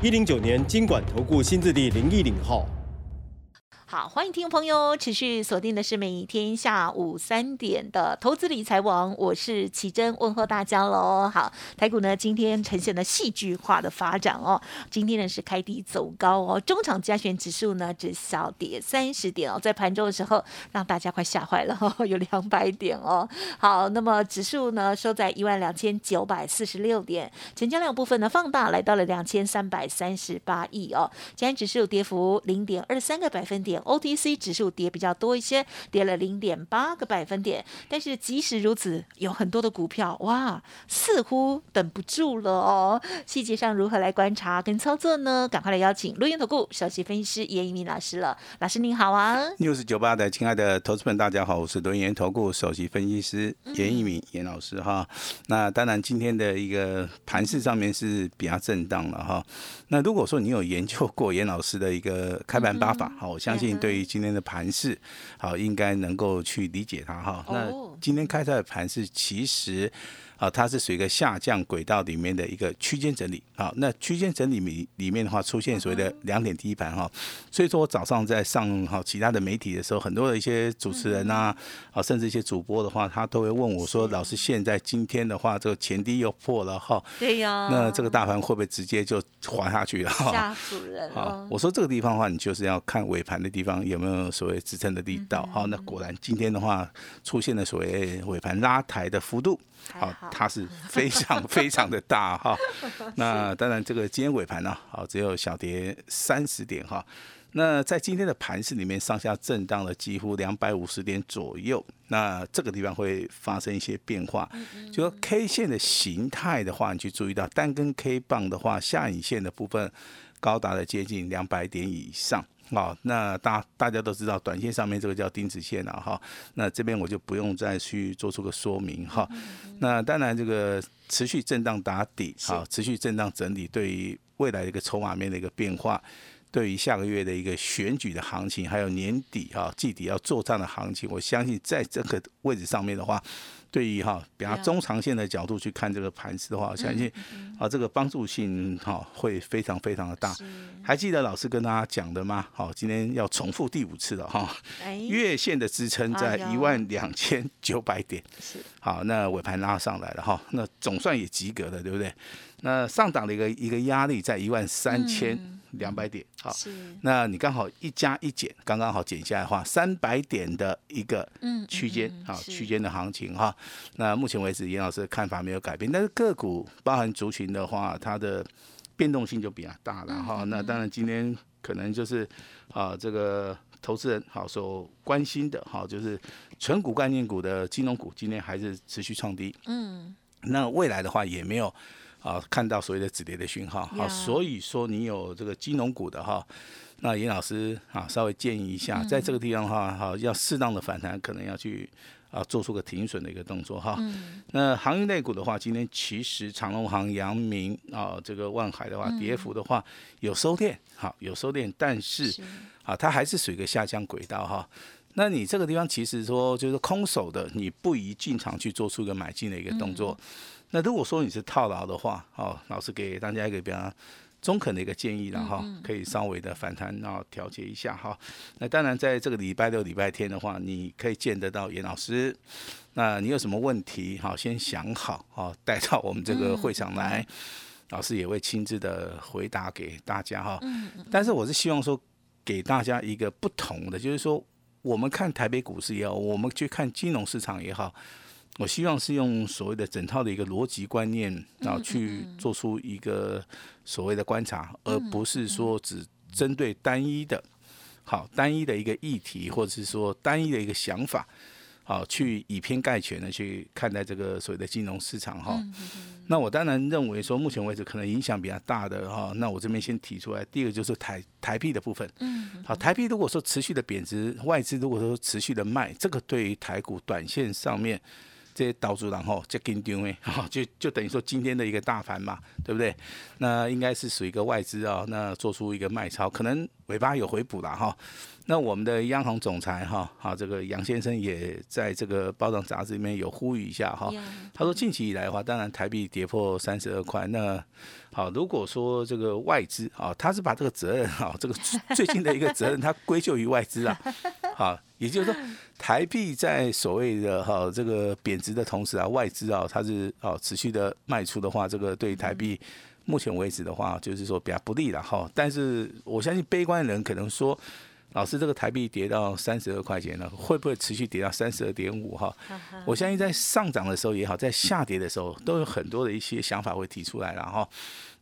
一零九年金管投顾新字第零一零号。好，欢迎听众朋友持续锁定的是每天下午三点的投资理财网，我是奇珍，问候大家喽。好，台股呢今天呈现了戏剧化的发展哦，今天呢是开低走高哦，中场加权指数呢只小跌三十点哦，在盘中的时候让大家快吓坏了，有两百点哦。好，那么指数呢收在一万两千九百四十六点，成交量部分呢放大来到了两千三百三十八亿哦，今天指数跌幅零点二三个百分点。OTC 指数跌比较多一些，跌了零点八个百分点。但是即使如此，有很多的股票哇，似乎等不住了哦。细节上如何来观察跟操作呢？赶快来邀请陆源投顾首席分析师严一鸣老师了。老师您好啊！news 九八的亲爱的投资们，大家好，我是轮源投顾首席分析师严一鸣严老师哈。那当然今天的一个盘势上面是比较震荡了哈。那如果说你有研究过严老师的一个开盘八法，好，我相信。对于今天的盘势，好，应该能够去理解它哈。那今天开赛的盘是其实。啊，它是属于一个下降轨道里面的一个区间整理。好，那区间整理里里面的话，出现所谓的两点低盘哈。所以说我早上在上哈其他的媒体的时候，很多的一些主持人呐，啊，甚至一些主播的话，他都会问我说：“老师，现在今天的话，这个前低又破了哈。”对呀。那这个大盘会不会直接就滑下去了？吓死人了。我说这个地方的话，你就是要看尾盘的地方有没有所谓支撑的力道。好，那果然今天的话，出现了所谓尾盘拉抬的幅度。好，它是非常非常的大哈。那当然，这个今天尾盘呢，好只有小跌三十点哈。那在今天的盘市里面，上下震荡了几乎两百五十点左右。那这个地方会发生一些变化，就说 K 线的形态的话，你去注意到单根 K 棒的话，下影线的部分高达了接近两百点以上。好，那大大家都知道，短线上面这个叫钉子线了哈。那这边我就不用再去做出个说明哈。那当然，这个持续震荡打底，好，持续震荡整理，对于未来的一个筹码面的一个变化，对于下个月的一个选举的行情，还有年底哈季底要做账的行情，我相信在这个位置上面的话。对于哈，比方中长线的角度去看这个盘子的话，我相信啊，这个帮助性哈会非常非常的大。还记得老师跟大家讲的吗？好，今天要重复第五次了哈。月线的支撑在一万两千九百点。是。好，那尾盘拉上来了哈，那总算也及格了，对不对？那上档的一个一个压力在一万三千。两百点，好，那你刚好一加一减，刚刚好减下来的话，三百点的一个区间，好区间的行情哈。那目前为止，严老师的看法没有改变，但是个股包含族群的话，它的变动性就比较大了哈。那当然今天可能就是啊，这个投资人好所关心的，哈就是纯股概念股的金融股，今天还是持续创低。嗯，那未来的话也没有。啊，看到所谓的止跌的讯号，好，所以说你有这个金融股的哈，那严老师啊，稍微建议一下，在这个地方的话，哈，要适当的反弹，可能要去啊做出个停损的一个动作哈。那航运类股的话，今天其实长隆航、阳明啊，这个万海的话，跌幅的话有收敛，好，有收敛，但是啊，它还是属于一个下降轨道哈。那你这个地方其实说就是空手的，你不宜进场去做出一个买进的一个动作。那如果说你是套牢的话，哦，老师给大家一个比较中肯的一个建议了哈，可以稍微的反弹，然后调节一下哈。那当然，在这个礼拜六、礼拜天的话，你可以见得到严老师。那你有什么问题，好，先想好，哦，带到我们这个会场来，老师也会亲自的回答给大家哈。但是我是希望说，给大家一个不同的，就是说，我们看台北股市也好，我们去看金融市场也好。我希望是用所谓的整套的一个逻辑观念然后，去做出一个所谓的观察，而不是说只针对单一的，好单一的一个议题，或者是说单一的一个想法，好去以偏概全的去看待这个所谓的金融市场哈。那我当然认为说，目前为止可能影响比较大的哈，那我这边先提出来，第二个就是台台币的部分。嗯。好，台币如果说持续的贬值，外资如果说持续的卖，这个对于台股短线上面。这些岛主然后就紧张诶，哈，就就等于说今天的一个大盘嘛，对不对？那应该是属于一个外资啊，那做出一个卖超，可能尾巴有回补了哈。那我们的央行总裁哈，好，这个杨先生也在这个报章杂志里面有呼吁一下哈。他说近期以来的话，当然台币跌破三十二块，那好，如果说这个外资啊，他是把这个责任啊，这个最近的一个责任，他归咎于外资啊，好，也就是说台币在所谓的哈这个贬值的同时啊，外资啊，它是啊持续的卖出的话，这个对台币目前为止的话，就是说比较不利了哈。但是我相信悲观的人可能说。老师，这个台币跌到三十二块钱了，会不会持续跌到三十二点五？哈，我相信在上涨的时候也好，在下跌的时候都有很多的一些想法会提出来了哈。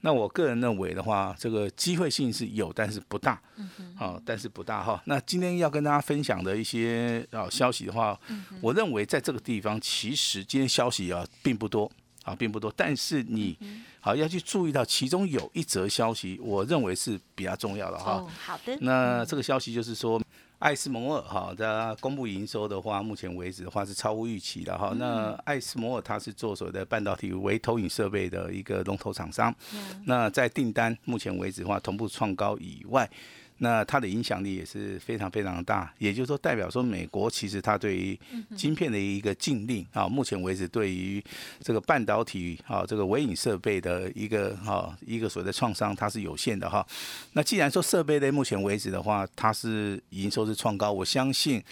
那我个人认为的话，这个机会性是有，但是不大。嗯好，但是不大哈。那今天要跟大家分享的一些啊消息的话，我认为在这个地方其实今天消息啊并不多。啊，并不多，但是你好要去注意到，其中有一则消息，我认为是比较重要的哈。哦，好的。那这个消息就是说，爱斯摩尔哈它公布营收的话，目前为止的话是超乎预期的哈。那爱斯摩尔它是做所谓的半导体为投影设备的一个龙头厂商，那在订单目前为止的话，同步创高以外。那它的影响力也是非常非常大，也就是说，代表说美国其实它对于晶片的一个禁令啊，目前为止对于这个半导体啊这个微影设备的一个哈一个所谓的创伤，它是有限的哈。那既然说设备类目前为止的话，它是营收是创高，我相信。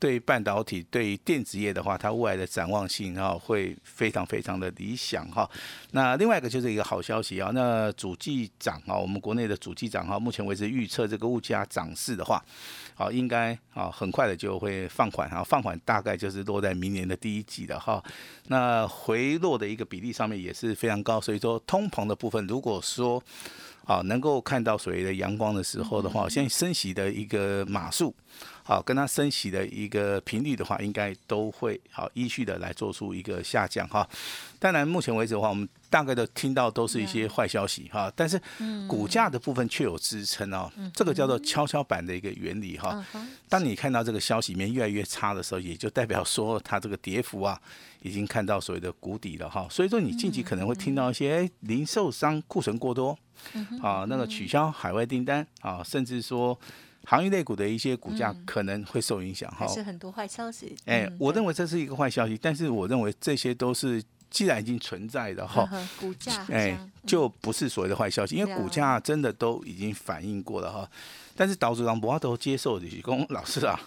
对半导体、对电子业的话，它未来的展望性哈会非常非常的理想哈。那另外一个就是一个好消息啊，那主机长啊，我们国内的主机长哈，目前为止预测这个物价涨势的话，好应该啊很快的就会放缓哈，放缓大概就是落在明年的第一季的哈。那回落的一个比例上面也是非常高，所以说通膨的部分，如果说啊能够看到所谓的阳光的时候的话，现在升息的一个码数。好，跟它升息的一个频率的话，应该都会好依序的来做出一个下降哈。当然，目前为止的话，我们大概都听到都是一些坏消息哈，但是股价的部分却有支撑哦。这个叫做跷跷板的一个原理哈。当你看到这个消息面越来越差的时候，也就代表说它这个跌幅啊，已经看到所谓的谷底了哈。所以说，你近期可能会听到一些零售商库存过多，啊，那个取消海外订单啊，甚至说。行业类股的一些股价可能会受影响，哈，是很多坏消息。哎，我认为这是一个坏消息，但是我认为这些都是既然已经存在的哈，股价哎就不是所谓的坏消息，因为股价真的都已经反映过了哈。但是导致让博都接受的是讲老师啊，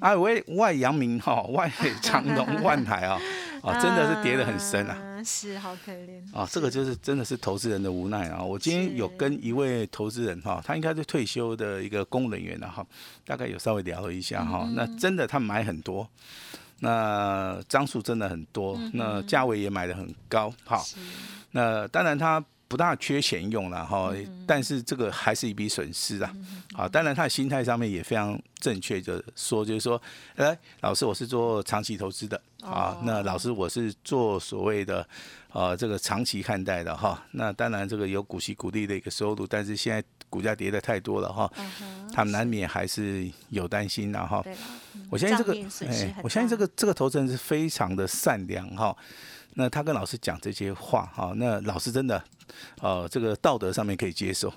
啊外外阳明哈，外 长隆万海啊，啊真的是跌得很深啊，是好可怜。啊，这个就是真的是投资人的无奈啊。我今天有跟一位投资人哈，他应该是退休的一个公务人员了哈，大概有稍微聊了一下哈，那真的他买很多，那张数真的很多，那价位也买的很高，哈，那当然他。不大缺钱用了哈，但是这个还是一笔损失啊。好，当然他的心态上面也非常正确，就说就是说，哎，老师我是做长期投资的啊，那老师我是做所谓的呃这个长期看待的哈。那当然这个有股息股利的一个收入，但是现在股价跌的太多了哈，他们难免还是有担心的哈。我相信这个，哎，我相信这个这个投资人是非常的善良哈。那他跟老师讲这些话哈，那老师真的，呃，这个道德上面可以接受，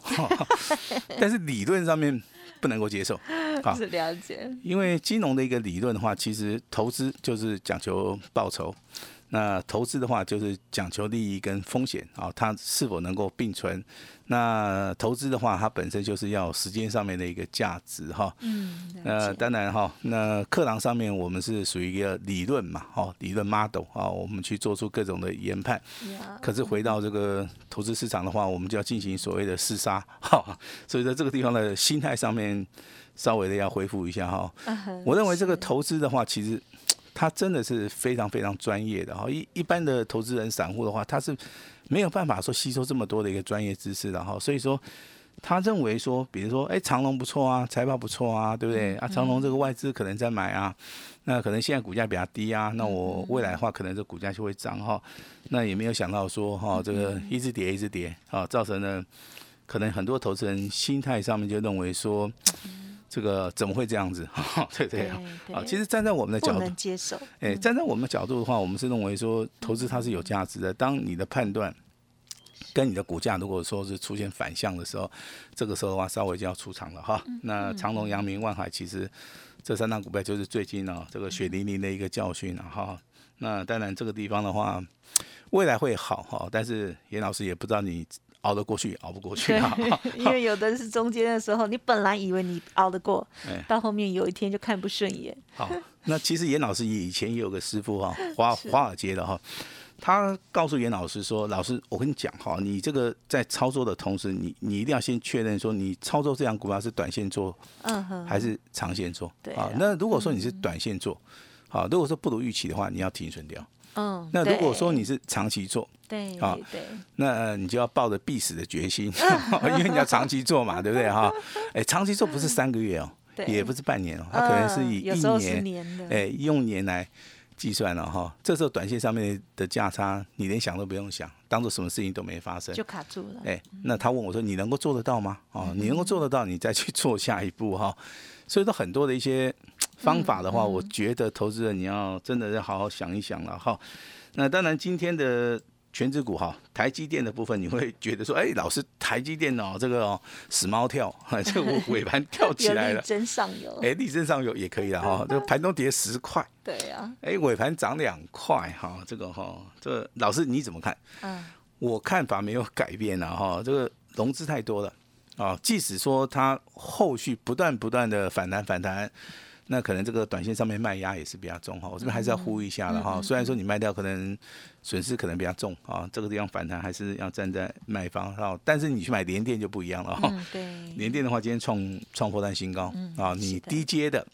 但是理论上面不能够接受。是了解。因为金融的一个理论的话，其实投资就是讲求报酬。那投资的话，就是讲求利益跟风险啊，它是否能够并存？那投资的话，它本身就是要时间上面的一个价值哈。嗯。那当然哈，那课堂上面我们是属于一个理论嘛，哈，理论 model 啊，我们去做出各种的研判。可是回到这个投资市场的话，我们就要进行所谓的厮杀哈。所以在这个地方的心态上面，稍微的要恢复一下哈。我认为这个投资的话，其实。他真的是非常非常专业的哈，一一般的投资人散户的话，他是没有办法说吸收这么多的一个专业知识的哈，所以说他认为说，比如说，哎，长隆不错啊，财报不错啊，对不对？啊，长隆这个外资可能在买啊，那可能现在股价比较低啊，那我未来的话，可能这股价就会涨哈。那也没有想到说，哈，这个一直跌一直跌啊，造成了可能很多投资人心态上面就认为说。这个怎么会这样子？对对啊，啊，其实站在我们的角度，接受。哎，站在我们的角度的话，我们是认为说，投资它是有价值的。当你的判断跟你的股价如果说是出现反向的时候，这个时候的话，稍微就要出场了哈。那长隆、阳明、万海，其实这三大股票就是最近呢这个血淋淋的一个教训了哈。那当然这个地方的话，未来会好哈，但是严老师也不知道你。熬得过去，熬不过去啊！因为有的是中间的时候，你本来以为你熬得过，到后面有一天就看不顺眼。好，那其实严老师以前也有个师傅哈，华华尔街的哈，他告诉严老师说：“老师，我跟你讲哈，你这个在操作的同时，你你一定要先确认说，你操作这样股票是短线做，嗯哼，还是长线做？对啊。那如果说你是短线做，好，如果说不如预期的话，你要停损掉。”嗯，那如果说你是长期做，对，啊，对，那你就要抱着必死的决心，因为你要长期做嘛，对不对哈？哎，长期做不是三个月哦，也不是半年哦，它可能是以一年，哎，用年来计算了哈。这时候短线上面的价差，你连想都不用想，当做什么事情都没发生，就卡住了。哎，那他问我说：“你能够做得到吗？”哦，你能够做得到，你再去做下一步哈。所以说很多的一些。方法的话，我觉得投资人你要真的要好好想一想了哈。那当然，今天的全指股哈，台积电的部分，你会觉得说，哎，老师，台积电哦，这个哦死猫跳，这个尾盘跳起来了，真上游，哎，力争上游也可以了哈。这个盘中跌十块，对啊，哎，尾盘涨两块哈，这个哈，这个老师你怎么看？嗯，我看法没有改变了哈，这个融资太多了啊，即使说它后续不断不断的反弹反弹。那可能这个短线上面卖压也是比较重哈，我这边还是要呼吁一下了哈。虽然说你卖掉可能损失可能比较重啊，这个地方反弹还是要站在卖方哈。但是你去买连电就不一样了哈。对。连电的话，今天创创破单新高啊，你低阶的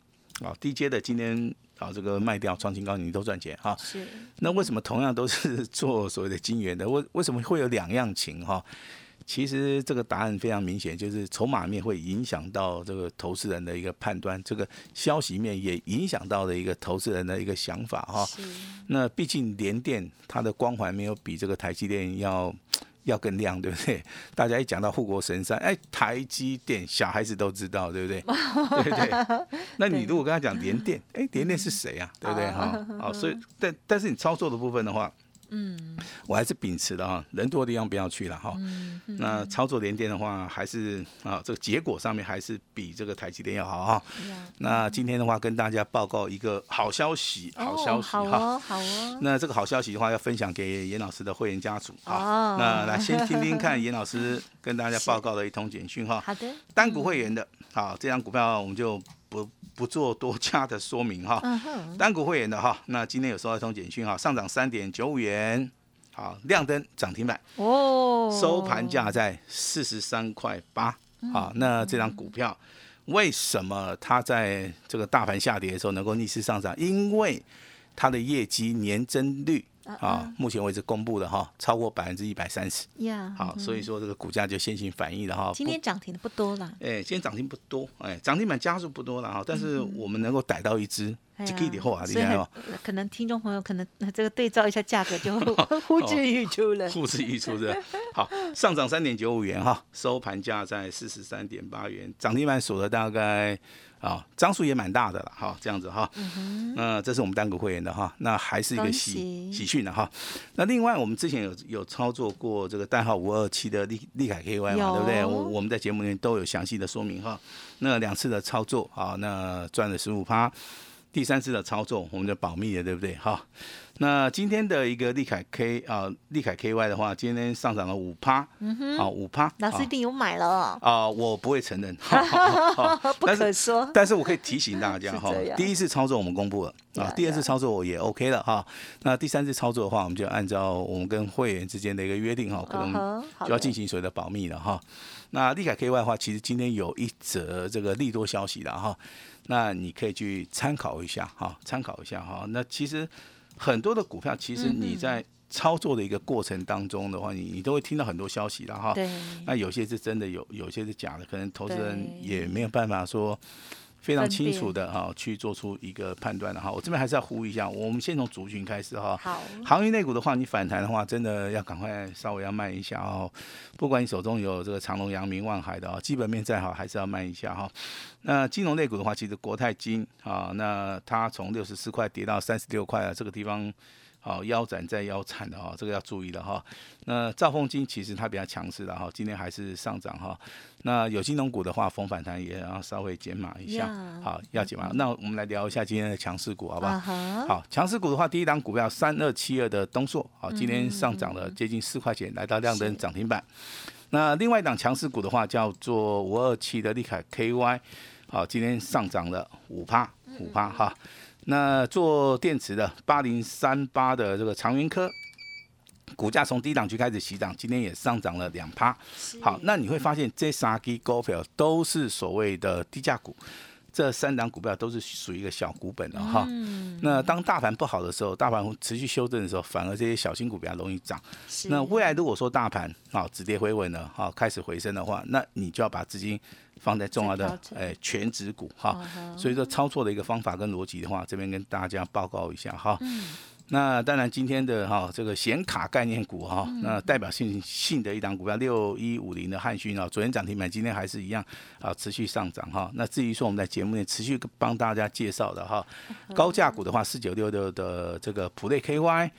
啊，低阶的今天啊这个卖掉创新高，你都赚钱哈。是。那为什么同样都是做所谓的金元的，为为什么会有两样情哈？其实这个答案非常明显，就是筹码面会影响到这个投资人的一个判断，这个消息面也影响到了一个投资人的一个想法哈。那毕竟联电它的光环没有比这个台积电要要更亮，对不对？大家一讲到护国神山，哎，台积电小孩子都知道，对不对？对对。那你如果跟他讲联电，哎，联电是谁啊？对不对？哈，好，所以但但是你操作的部分的话。嗯，我还是秉持的哈，人多的地方不要去了哈。那操作连电的话，还是啊，这个结果上面还是比这个台积电要好哈。那今天的话，跟大家报告一个好消息，好消息哈。好哦，好哦。那这个好消息的话，要分享给严老师的会员家族啊。那来先听听看严老师跟大家 报告的一通简讯哈。好的。单股会员的，好，这张股票我们就不。不做多加的说明哈，单股会员的哈，那今天有收到一通简讯哈，上涨三点九五元，好亮灯涨停板哦，收盘价在四十三块八，好，那这张股票为什么它在这个大盘下跌的时候能够逆势上涨？因为它的业绩年增率。啊，目前为止公布的哈，超过百分之一百三十。呀，好，所以说这个股价就先行反应了哈。今天涨停的不多了。哎，今天涨停不多，哎，涨停板加速不多了哈。但是我们能够逮到一只，就可以后啊，厉害哦。可能听众朋友可能这个对照一下价格就呼之欲出了。呼之欲出是 好，上涨三点九五元哈，收盘价在四十三点八元，涨停板锁了大概。啊，张数也蛮大的了，哈，这样子哈，那这是我们单股会员的哈，那还是一个喜喜讯的哈。那另外，我们之前有有操作过这个代号五二七的利利凯 KY 嘛，对不对？我我们在节目里面都有详细的说明哈。那两次的操作啊，那赚了十五趴。第三次的操作，我们就保密了，对不对？哈，那今天的一个利凯 K 啊，利凯 KY 的话，今天上涨了五趴，嗯哼，啊五趴，老师一定有买了。啊，我不会承认，不可说，但是我可以提醒大家哈，第一次操作我们公布了啊，第二次操作我也 OK 了哈，那第三次操作的话，我们就按照我们跟会员之间的一个约定哈，可能就要进行所谓的保密了哈。那利凯 KY 的话，其实今天有一则这个利多消息的哈。那你可以去参考一下哈，参考一下哈。那其实很多的股票，其实你在操作的一个过程当中的话，你你都会听到很多消息了哈。对，那有些是真的，有有些是假的，可能投资人也没有办法说非常清楚的哈去做出一个判断的哈。我这边还是要呼吁一下，我们先从族群开始哈。好，航运类股的话，你反弹的话，真的要赶快稍微要慢一下哦。不管你手中有这个长隆、阳明、万海的啊，基本面再好，还是要慢一下哈。那金融类股的话，其实国泰金啊，那它从六十四块跌到三十六块啊，这个地方。好，腰斩再腰斩的哈，这个要注意的哈。那兆丰金其实它比较强势的哈，今天还是上涨哈。那有金融股的话，逢反弹也要稍微减码一下呀，好，要减码。那我们来聊一下今天的强势股，好不好？好，强势股的话，第一档股票三二七二的东硕，好，今天上涨了接近四块钱，来到亮灯涨停板。那另外一档强势股的话，叫做五二七的利凯 KY，好，今天上涨了五趴，五趴哈。那做电池的八零三八的这个长云科，股价从低档区开始起涨，今天也上涨了两趴。好，那你会发现这三只股票都是所谓的低价股，这三档股票都是属于一个小股本的哈。那当大盘不好的时候，大盘持续修正的时候，反而这些小新股比较容易涨。那未来如果说大盘啊止跌回稳了，哈开始回升的话，那你就要把资金放在重要的再调整诶全指股哈。所以说操作的一个方法跟逻辑的话，这边跟大家报告一下哈。嗯那当然，今天的哈这个显卡概念股哈，嗯那代表性性的一档股票六一五零的汉讯啊，昨天涨停板，今天还是一样啊持续上涨哈。那至于说我们在节目内持续帮大家介绍的哈，嗯高价股的话，四九六六的这个普瑞 KY，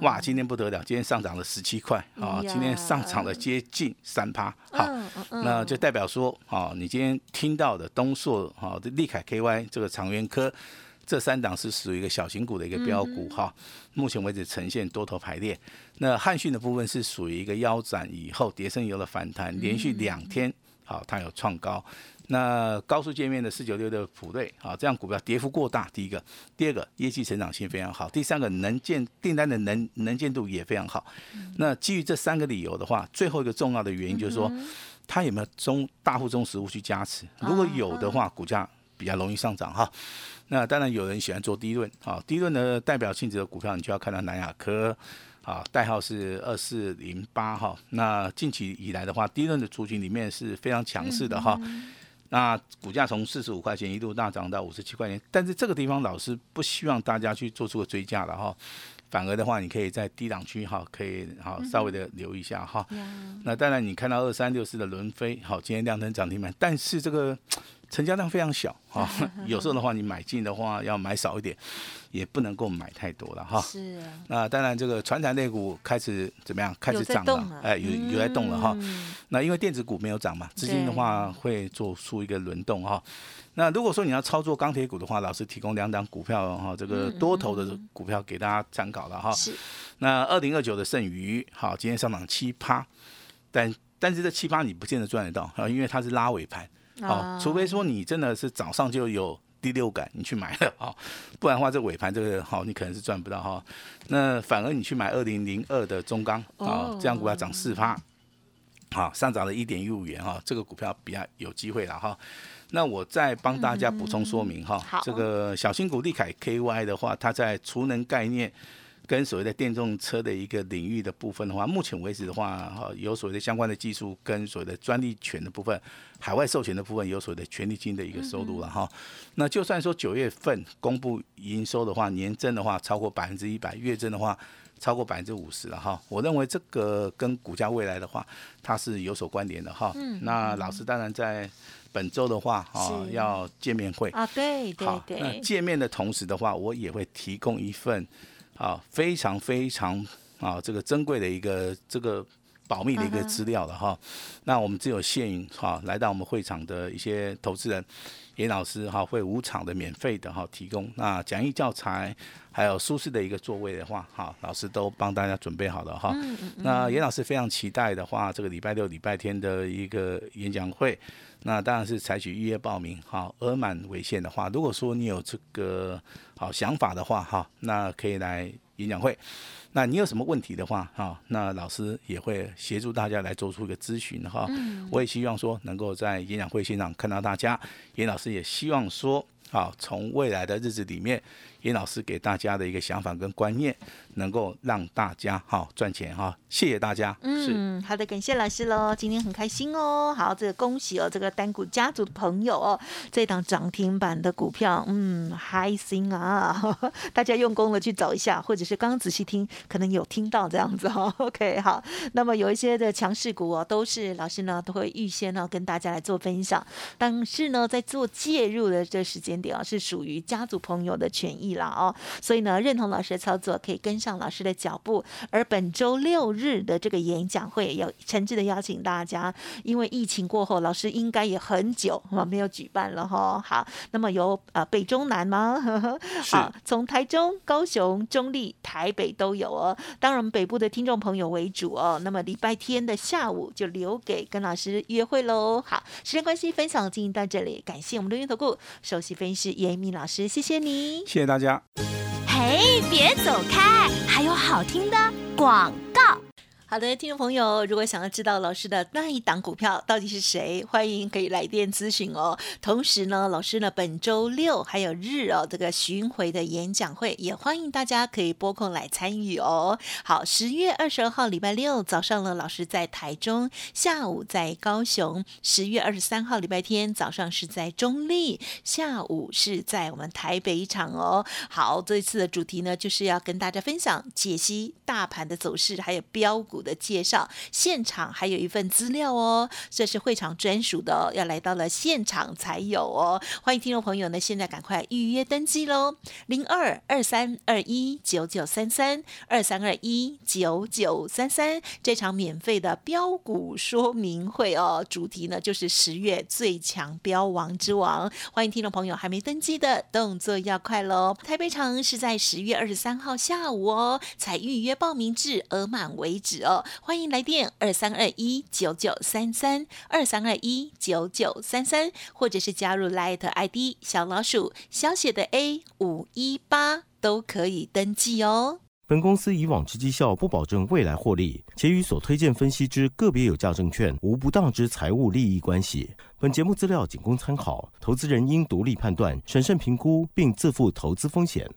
哇，今天不得了，今天上涨了十七块啊，今天上涨了接近三趴，好。那就代表说，啊，你今天听到的东硕、哈、这利凯 KY 这个长源科这三档是属于一个小型股的一个标股哈、目前为止呈现多头排列。那汉讯的部分是属于一个腰斩以后跌升有了反弹，连续两天好、它有创高。那高速界面的四九六的普瑞啊，这样股票跌幅过大，第一个，第二个业绩成长性非常好，第三个能见订单的能能见度也非常好。那基于这三个理由的话，最后一个重要的原因就是说，它有没有中大户中实物去加持？如果有的话，股价比较容易上涨哈。那当然有人喜欢做低论啊，低论的代表性质的股票，你就要看到南亚科。啊，代号是二四零八哈。那近期以来的话，低轮的族群里面是非常强势的哈。那股价从四十五块钱一度大涨到五十七块钱，但是这个地方老师不希望大家去做出个追加了哈。反而的话，你可以在低档区哈，可以好稍微的留一下哈。呀那当然，你看到二三六四的轮飞，好，今天亮灯涨停板，但是这个成交量非常小啊。有时候的话，你买进的话要买少一点，也不能够买太多了哈。是啊，那当然，这个传产类股开始怎么样？开始涨了，哎，有有在动了哈。嗯那因为电子股没有涨嘛，资金的话会做出一个轮动哈。那如果说你要操作钢铁股的话，老师提供两档股票哈，这个多头的股票给大家参考了哈。是那二零二九的剩余，好，今天上涨七趴，但但是这七趴你不见得赚得到啊，因为它是拉尾盘，好、啊除非说你真的是早上就有第六感，你去买了哈、不然的话这尾盘这个好，你可能是赚不到哈、那反而你去买二零零二的中钢啊、哦这样股票涨四趴。好，上涨了一点一五元哈，这个股票比较有机会了哈。那我再帮大家补充说明哈，好这个小新股利凯 KY 的话，它在储能概念跟所谓的电动车的一个领域的部分的话，目前为止的话，哈，有所谓的相关的技术跟所谓的专利权的部分，海外授权的部分有所谓的权利金的一个收入了哈。那就算说九月份公布营收的话，年增的话超过百分之一百，月增的话。超过百分之五十了哈，我认为这个跟股价未来的话，它是有所关联的哈。那老师当然在本周的话，啊是要见面会，啊，对对好，那对，见面的同时的话，我也会提供一份啊非常非常啊这个珍贵的一个这个保密的一个资料了哈。那我们只有限于哈来到我们会场的一些投资人，严老师哈会无偿的免费的哈提供。那讲义教材还有舒适的一个座位的话，哈老师都帮大家准备好了哈。那严老师非常期待的话，这个礼拜六、礼拜天的一个演讲会。那当然是采取预约报名，哈，额满为限的话，如果说你有这个好想法的话，哈，那可以来演讲会。那你有什么问题的话，哈，那老师也会协助大家来做出一个咨询哈。我也希望说能够在演讲会现场看到大家，严老师也希望说好，从未来的日子里面，严老师给大家的一个想法跟观念，能够让大家哈赚钱哈，谢谢大家。嗯，好的，感谢老师喽，今天很开心哦。好，这个恭喜哦，这个单股家族的朋友哦，这档涨停板的股票，嗯，开心啊！大家用功了去找一下，或者是刚刚仔细听，可能有听到这样子哦。OK，好，那么有一些的强势股哦，都是老师呢都会预先呢跟大家来做分享，但是呢在做介入的这时间点。啊，是属于家族朋友的权益了哦，所以呢，认同老师的操作，可以跟上老师的脚步。而本周六日的这个演讲会，有诚挚的邀请大家，因为疫情过后，老师应该也很久啊没有举办了哈。好，那么有呃北中南吗？好，从台中、高雄、中立、台北都有哦。当然我们北部的听众朋友为主哦。那么礼拜天的下午就留给跟老师约会喽。好，时间关系，分享进行到这里，感谢我们的云投顾首席分析。师严明老师，谢谢你，谢谢大家。嘿，别走开，还有好听的广告。好的，听众朋友，如果想要知道老师的那一档股票到底是谁，欢迎可以来电咨询哦。同时呢，老师呢本周六还有日哦这个巡回的演讲会，也欢迎大家可以拨空来参与哦。好，十月二十二号礼拜六早上呢，老师在台中，下午在高雄；十月二十三号礼拜天早上是在中立，下午是在我们台北场哦。好，这一次的主题呢，就是要跟大家分享解析大盘的走势，还有标。股的介绍，现场还有一份资料哦，这是会场专属的，要来到了现场才有哦。欢迎听众朋友呢，现在赶快预约登记喽，零二二三二一九九三三二三二一九九三三，这场免费的标股说明会哦，主题呢就是十月最强标王之王。欢迎听众朋友还没登记的，动作要快喽。台北场是在十月二十三号下午哦，才预约报名至额满为止哦。欢迎来电二三二一九九三三二三二一九九三三，或者是加入 Light ID 小老鼠小写的 A 五一八都可以登记哦。本公司以往之绩效不保证未来获利，且与所推荐分析之个别有价证券无不当之财务利益关系。本节目资料仅供参考，投资人应独立判断、审慎评估，并自负投资风险。